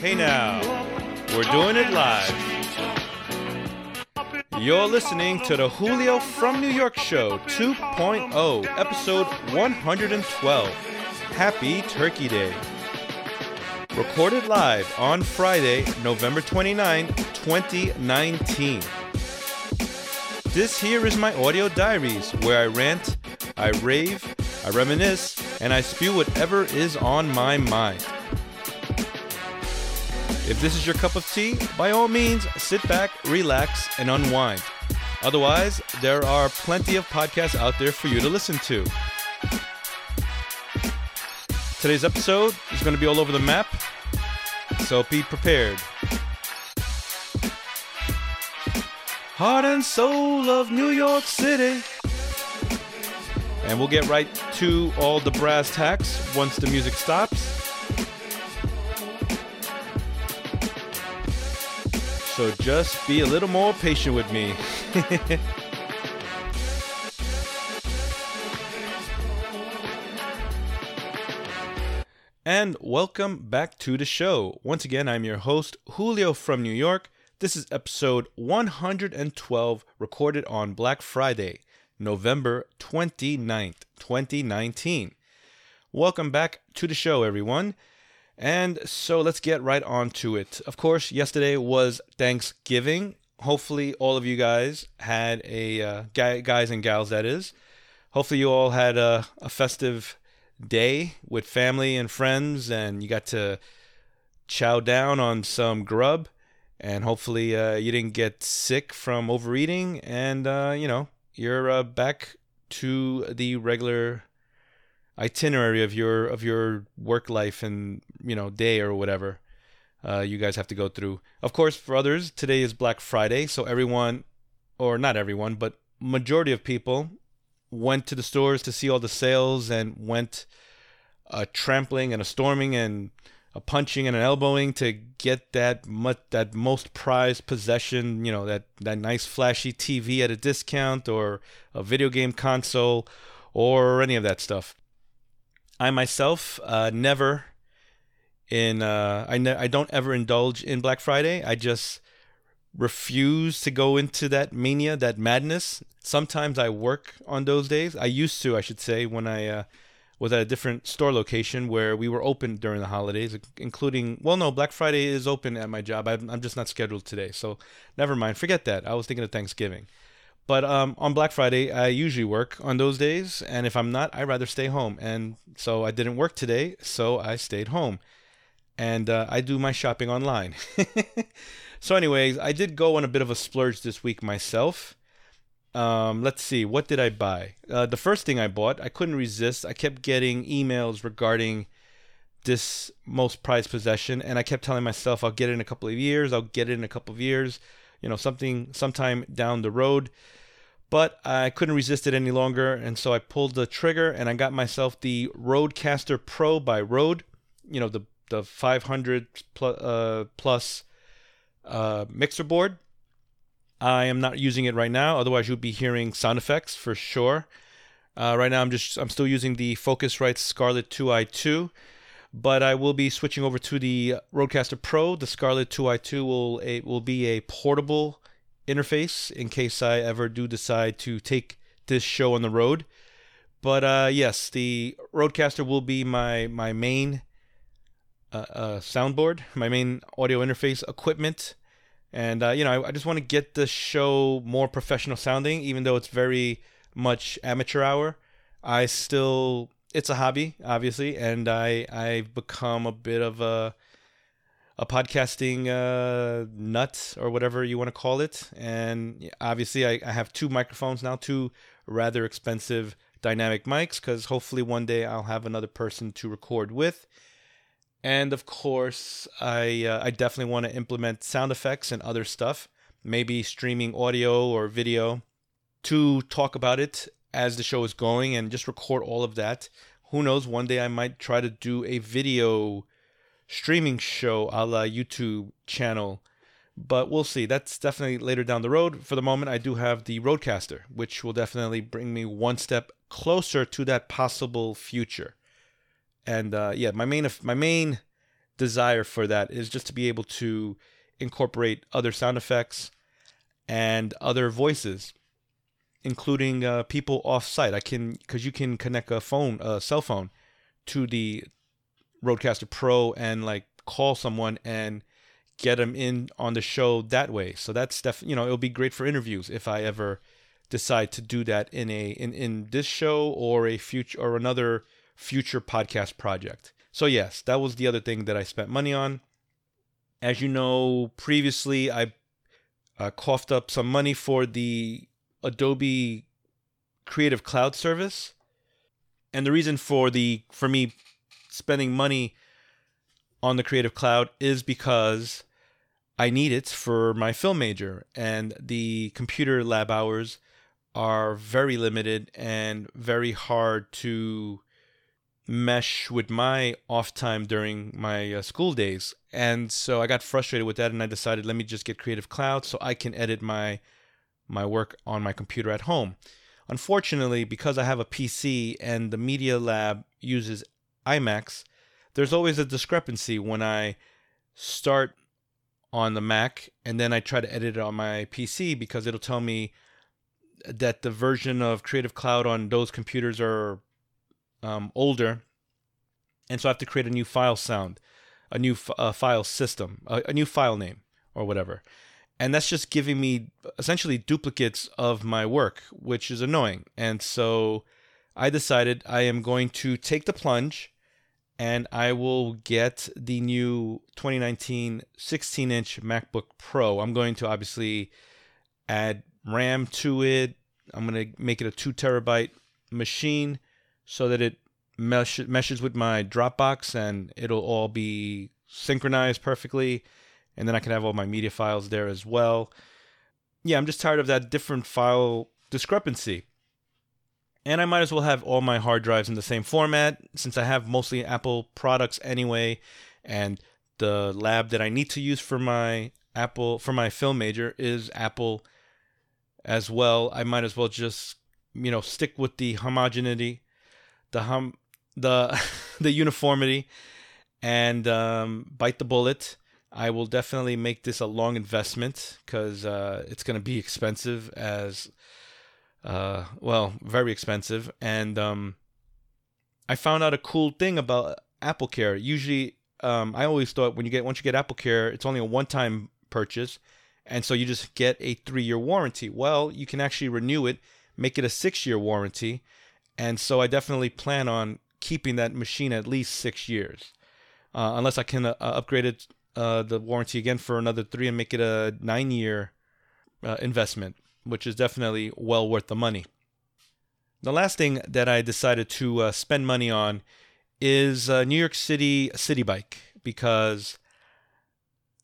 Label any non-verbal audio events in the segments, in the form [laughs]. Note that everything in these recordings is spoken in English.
Hey now, we're doing it live. You're listening to the Julio from New York Show 2.0, episode 112. Happy Turkey Day. Recorded live on Friday, November 29, 2019. This here is my audio diaries where I rant, I rave, I reminisce, and I spew whatever is on my mind. If this is your cup of tea, by all means, sit back, relax, and unwind. Otherwise, there are plenty of podcasts out there for you to listen to. Today's episode is going to be all over the map, so be prepared. Heart and soul of New York City. And we'll get right to all the brass tacks once the music stops. So just be a little more patient with me. [laughs] and welcome back to the show. Once again, I'm your host, Julio from New York. This is episode 112, recorded on Black Friday, November 29th, 2019. Welcome back to the show, everyone. And so let's get right on to it. Of course, yesterday was Thanksgiving. Hopefully, all of you guys had a uh, guys and gals that is. Hopefully, you all had a, a festive day with family and friends, and you got to chow down on some grub. And hopefully, uh, you didn't get sick from overeating, and uh, you know you're uh, back to the regular itinerary of your of your work life and you know day or whatever uh, you guys have to go through. Of course, for others, today is Black Friday, so everyone, or not everyone, but majority of people went to the stores to see all the sales and went a trampling and a storming and a punching and an elbowing to get that much, that most prized possession, you know, that that nice flashy TV at a discount or a video game console or any of that stuff. I myself uh, never in uh, I ne- I don't ever indulge in Black Friday. I just refuse to go into that mania, that madness. Sometimes I work on those days. I used to, I should say, when I uh, was at a different store location where we were open during the holidays, including well, no, Black Friday is open at my job. I'm, I'm just not scheduled today, so never mind. Forget that. I was thinking of Thanksgiving. But um, on Black Friday, I usually work on those days, and if I'm not, I'd rather stay home. And so I didn't work today, so I stayed home, and uh, I do my shopping online. [laughs] so, anyways, I did go on a bit of a splurge this week myself. Um, let's see, what did I buy? Uh, the first thing I bought, I couldn't resist. I kept getting emails regarding this most prized possession, and I kept telling myself, I'll get it in a couple of years. I'll get it in a couple of years. You know, something sometime down the road but I couldn't resist it any longer, and so I pulled the trigger and I got myself the Rodecaster Pro by Rode. You know the the 500 plus, uh, plus uh, mixer board. I am not using it right now, otherwise you'd be hearing sound effects for sure. Uh, right now I'm just I'm still using the Focusrite Scarlett 2i2, but I will be switching over to the Rodecaster Pro. The Scarlett 2i2 will a, will be a portable interface in case I ever do decide to take this show on the road. But uh, yes, the Rodecaster will be my my main uh, uh, soundboard, my main audio interface equipment, and uh, you know I, I just want to get the show more professional sounding, even though it's very much amateur hour. I still it's a hobby, obviously, and I I've become a bit of a a podcasting uh, nut or whatever you want to call it. And obviously, I, I have two microphones now, two rather expensive dynamic mics, because hopefully one day I'll have another person to record with. And of course, I uh, I definitely want to implement sound effects and other stuff, maybe streaming audio or video to talk about it as the show is going and just record all of that. Who knows? One day I might try to do a video streaming show a la YouTube channel. But we'll see. That's definitely later down the road. For the moment, I do have the Rodecaster, which will definitely bring me one step closer to that possible future. And uh, yeah, my main my main desire for that is just to be able to incorporate other sound effects and other voices, including uh, people off site. I can because you can connect a phone, a cell phone, to the Rodecaster Pro and like call someone and get them in on the show that way. So that's def you know it'll be great for interviews if I ever decide to do that in a in in this show or a future or another future podcast project. So yes, that was the other thing that I spent money on. As you know, previously I uh, coughed up some money for the Adobe Creative Cloud service. And the reason for the for me spending money on the Creative Cloud is because I need it for my film major and the computer lab hours are very limited and very hard to mesh with my off time during my uh, school days. And so I got frustrated with that and I decided let me just get Creative Cloud so I can edit my my work on my computer at home. Unfortunately, because I have a PC and the Media Lab uses iMacs, there's always a discrepancy when I start on the Mac and then I try to edit it on my PC because it'll tell me that the version of Creative Cloud on those computers are um, older, and so I have to create a new file sound, a new f- uh, file system, a, a new file name, or whatever. And that's just giving me essentially duplicates of my work, which is annoying. And so I decided I am going to take the plunge and I will get the new 2019 16 inch MacBook Pro. I'm going to obviously add RAM to it. I'm going to make it a two terabyte machine so that it mesh- meshes with my Dropbox and it'll all be synchronized perfectly. And then I can have all my media files there as well. Yeah, I'm just tired of that different file discrepancy. And I might as well have all my hard drives in the same format since I have mostly Apple products anyway. And the lab that I need to use for my Apple for my film major is Apple as well. I might as well just you know stick with the homogeneity the hum the [laughs] the uniformity and um, bite the bullet. I will definitely make this a long investment because uh, it's going to be expensive as uh, well, very expensive. And um, I found out a cool thing about Apple Care. Usually, um, I always thought when you get once you get Apple Care, it's only a one-time purchase, and so you just get a three-year warranty. Well, you can actually renew it, make it a six-year warranty, and so I definitely plan on keeping that machine at least six years, uh, unless I can uh, upgrade it uh, the warranty again for another three and make it a nine year uh, investment, which is definitely well worth the money. The last thing that I decided to uh, spend money on is New York City Citi Bike because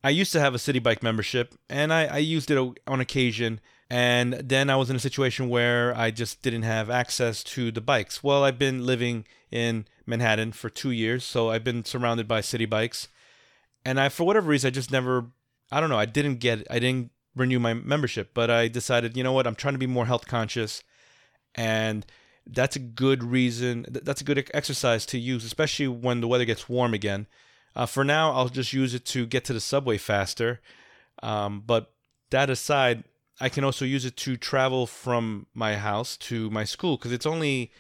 I used to have a Citi Bike membership and I, I used it on occasion and then I was in a situation where I just didn't have access to the bikes. Well, I've been living in Manhattan for two years, so I've been surrounded by Citi Bikes. And I, for whatever reason, I just never, I don't know, I didn't get, I didn't renew my membership. But I decided, you know what, I'm trying to be more health conscious. And that's a good reason, that's a good exercise to use, especially when the weather gets warm again. Uh, for now, I'll just use it to get to the subway faster. Um, but that aside, I can also use it to travel from my house to my school because it's only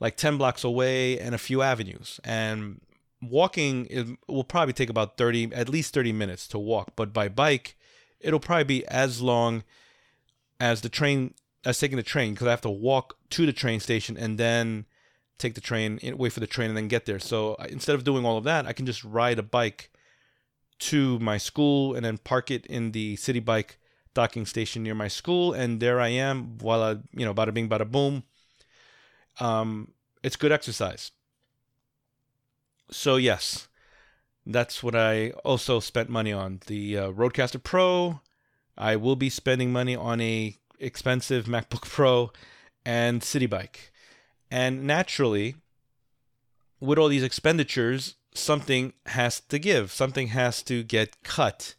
like 10 blocks away and a few avenues. And walking it will probably take about 30, at least 30 minutes to walk. But by bike, it'll probably be as long as the train, as taking the train because I have to walk to the train station and then take the train, wait for the train, and then get there. So instead of doing all of that, I can just ride a bike to my school and then park it in the Citi Bike docking station near my school, and there I am. Voila, you know, bada bing, bada boom. Um, it's good exercise. So yes, that's what I also spent money on. The uh, Rodecaster Pro. I will be spending money on a expensive MacBook Pro and Citi Bike. And naturally, with all these expenditures, something has to give. Something has to get cut.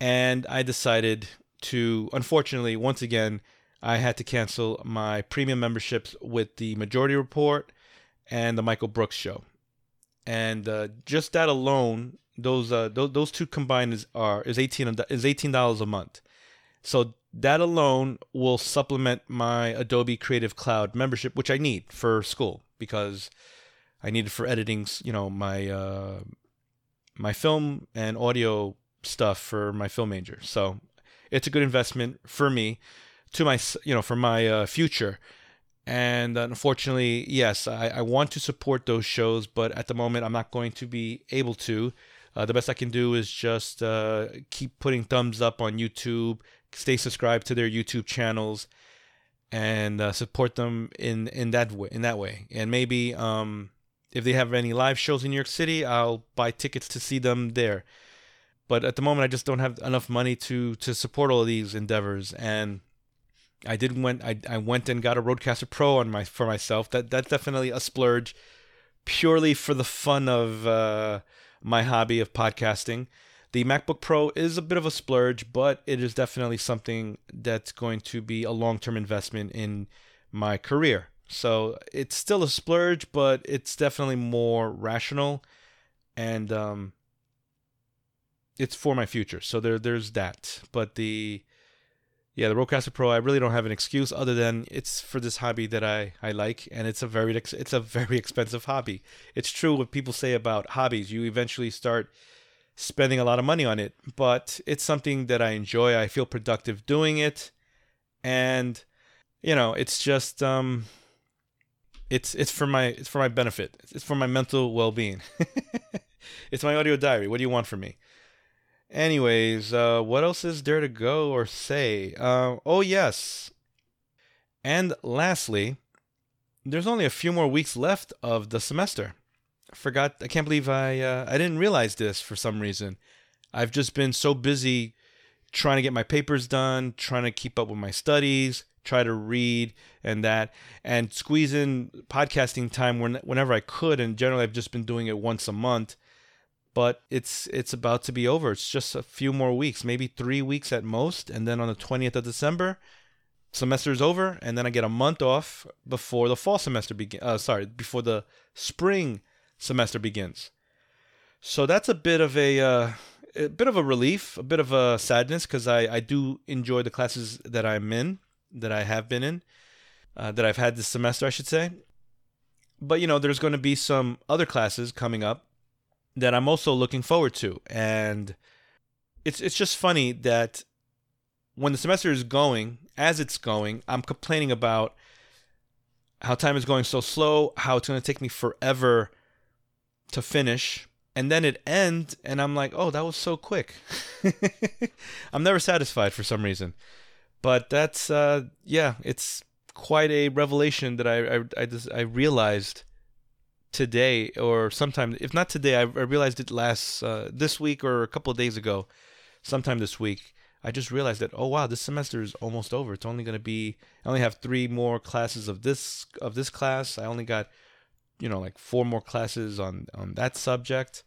And I decided to unfortunately once again I had to cancel my premium memberships with the Majority Report and the Michael Brooks Show, and uh, just that alone, those uh those, those two combined is are is 18 is $18 a month. So that alone will supplement my Adobe Creative Cloud membership, which I need for school because I need it for editing, you know, my uh, my film and audio stuff for my film major. So it's a good investment for me, to my you know for my uh, future. And unfortunately, yes, I, I want to support those shows, but at the moment, I'm not going to be able to. Uh, the best I can do is just uh, keep putting thumbs up on YouTube, stay subscribed to their YouTube channels, and uh, support them in in that way. In that way, and maybe um, if they have any live shows in New York City, I'll buy tickets to see them there. But at the moment, I just don't have enough money to to support all of these endeavors, and I did went I, I went and got a Rodecaster Pro on my for myself. That that's definitely a splurge, purely for the fun of uh, my hobby of podcasting. The MacBook Pro is a bit of a splurge, but it is definitely something that's going to be a long term investment in my career. So it's still a splurge, but it's definitely more rational, and um, it's for my future. So there, there's that. But the yeah, the Rodecaster Pro, I really don't have an excuse other than it's for this hobby that I, I like, and it's a very it's a very [laughs] expensive hobby. It's true what people say about hobbies; you eventually start spending a lot of money on it, but it's something that I enjoy. I feel productive doing it, and you know, it's just um, it's it's for my it's for my benefit. It's for my mental well being. [laughs] it's my audio diary. What do you want from me? Anyways, uh, what else is there to go or say? Uh, oh, yes. And lastly, there's only a few more weeks left of the semester. I forgot, I can't believe I, uh, I didn't realize this for some reason. I've just been so busy trying to get my papers done, trying to keep up with my studies, try to read and that, and squeeze in podcasting time when, whenever I could. And generally, I've just been doing it once a month but it's it's about to be over. It's just a few more weeks, maybe three weeks at most, and then on the 20th of December, semester is over, and then I get a month off before the fall semester begin. Uh, sorry, before the spring semester begins. So that's a bit of a uh, a bit of a relief, a bit of a sadness because I I do enjoy the classes that I'm in, that I have been in, uh, that I've had this semester, I should say. But you know, there's going to be some other classes coming up that I'm also looking forward to. And it's it's just funny that when the semester is going, as it's going, I'm complaining about how time is going so slow, how it's going to take me forever to finish. And then it ends, and I'm like, oh, that was so quick. [laughs] I'm never satisfied for some reason. But that's, uh, yeah, it's quite a revelation that I, I, I, just, I realized today or sometime if not today i, I realized it last uh, this week or a couple of days ago sometime this week i just realized that oh wow this semester is almost over. It's only going to be i only have three more classes of this of this class. I only got you know like four more classes on on that subject.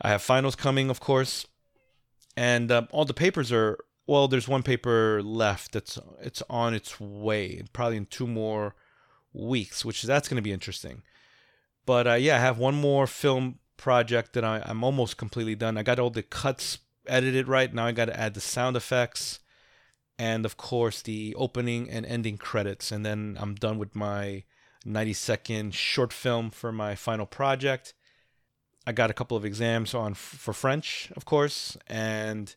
I have finals coming of course. And um, all the papers are well there's one paper left that's it's on its way probably in two more weeks which that's going to be interesting but uh, yeah, I have one more film project that I, I'm almost completely done. I got all the cuts edited right. Now I got to add the sound effects and, of course, the opening and ending credits. And then I'm done with my 90 second short film for my final project. I got a couple of exams on for French, of course, and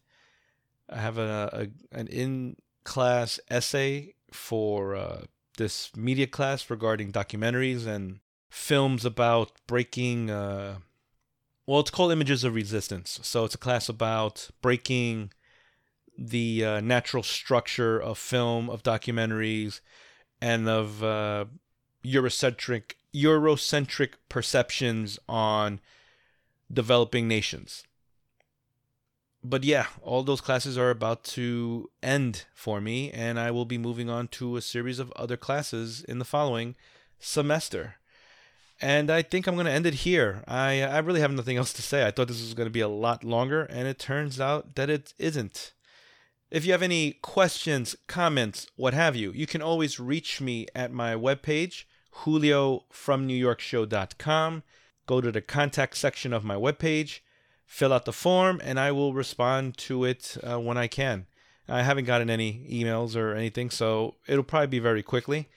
I have a, a an in class essay for uh, this media class regarding documentaries and films about breaking uh, well it's called images of resistance. So it's a class about breaking the uh, natural structure of film of documentaries and of uh, eurocentric eurocentric perceptions on developing nations. But yeah all those classes are about to end for me and i will be moving on to a series of other classes in the following semester and I think I'm going to end it here. I I really have nothing else to say. I thought this was going to be a lot longer, and it turns out that it isn't. If you have any questions, comments, what have you, you can always reach me at my webpage, juliofromnewyorkshow.com. Go to the contact section of my webpage. fill out the form and I will respond to it uh, when I can. I haven't gotten any emails or anything, so it'll probably be very quickly.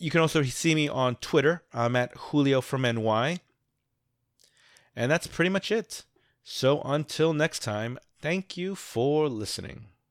You can also see me on Twitter. I'm at Julio from NY. And that's pretty much it. So until next time, thank you for listening.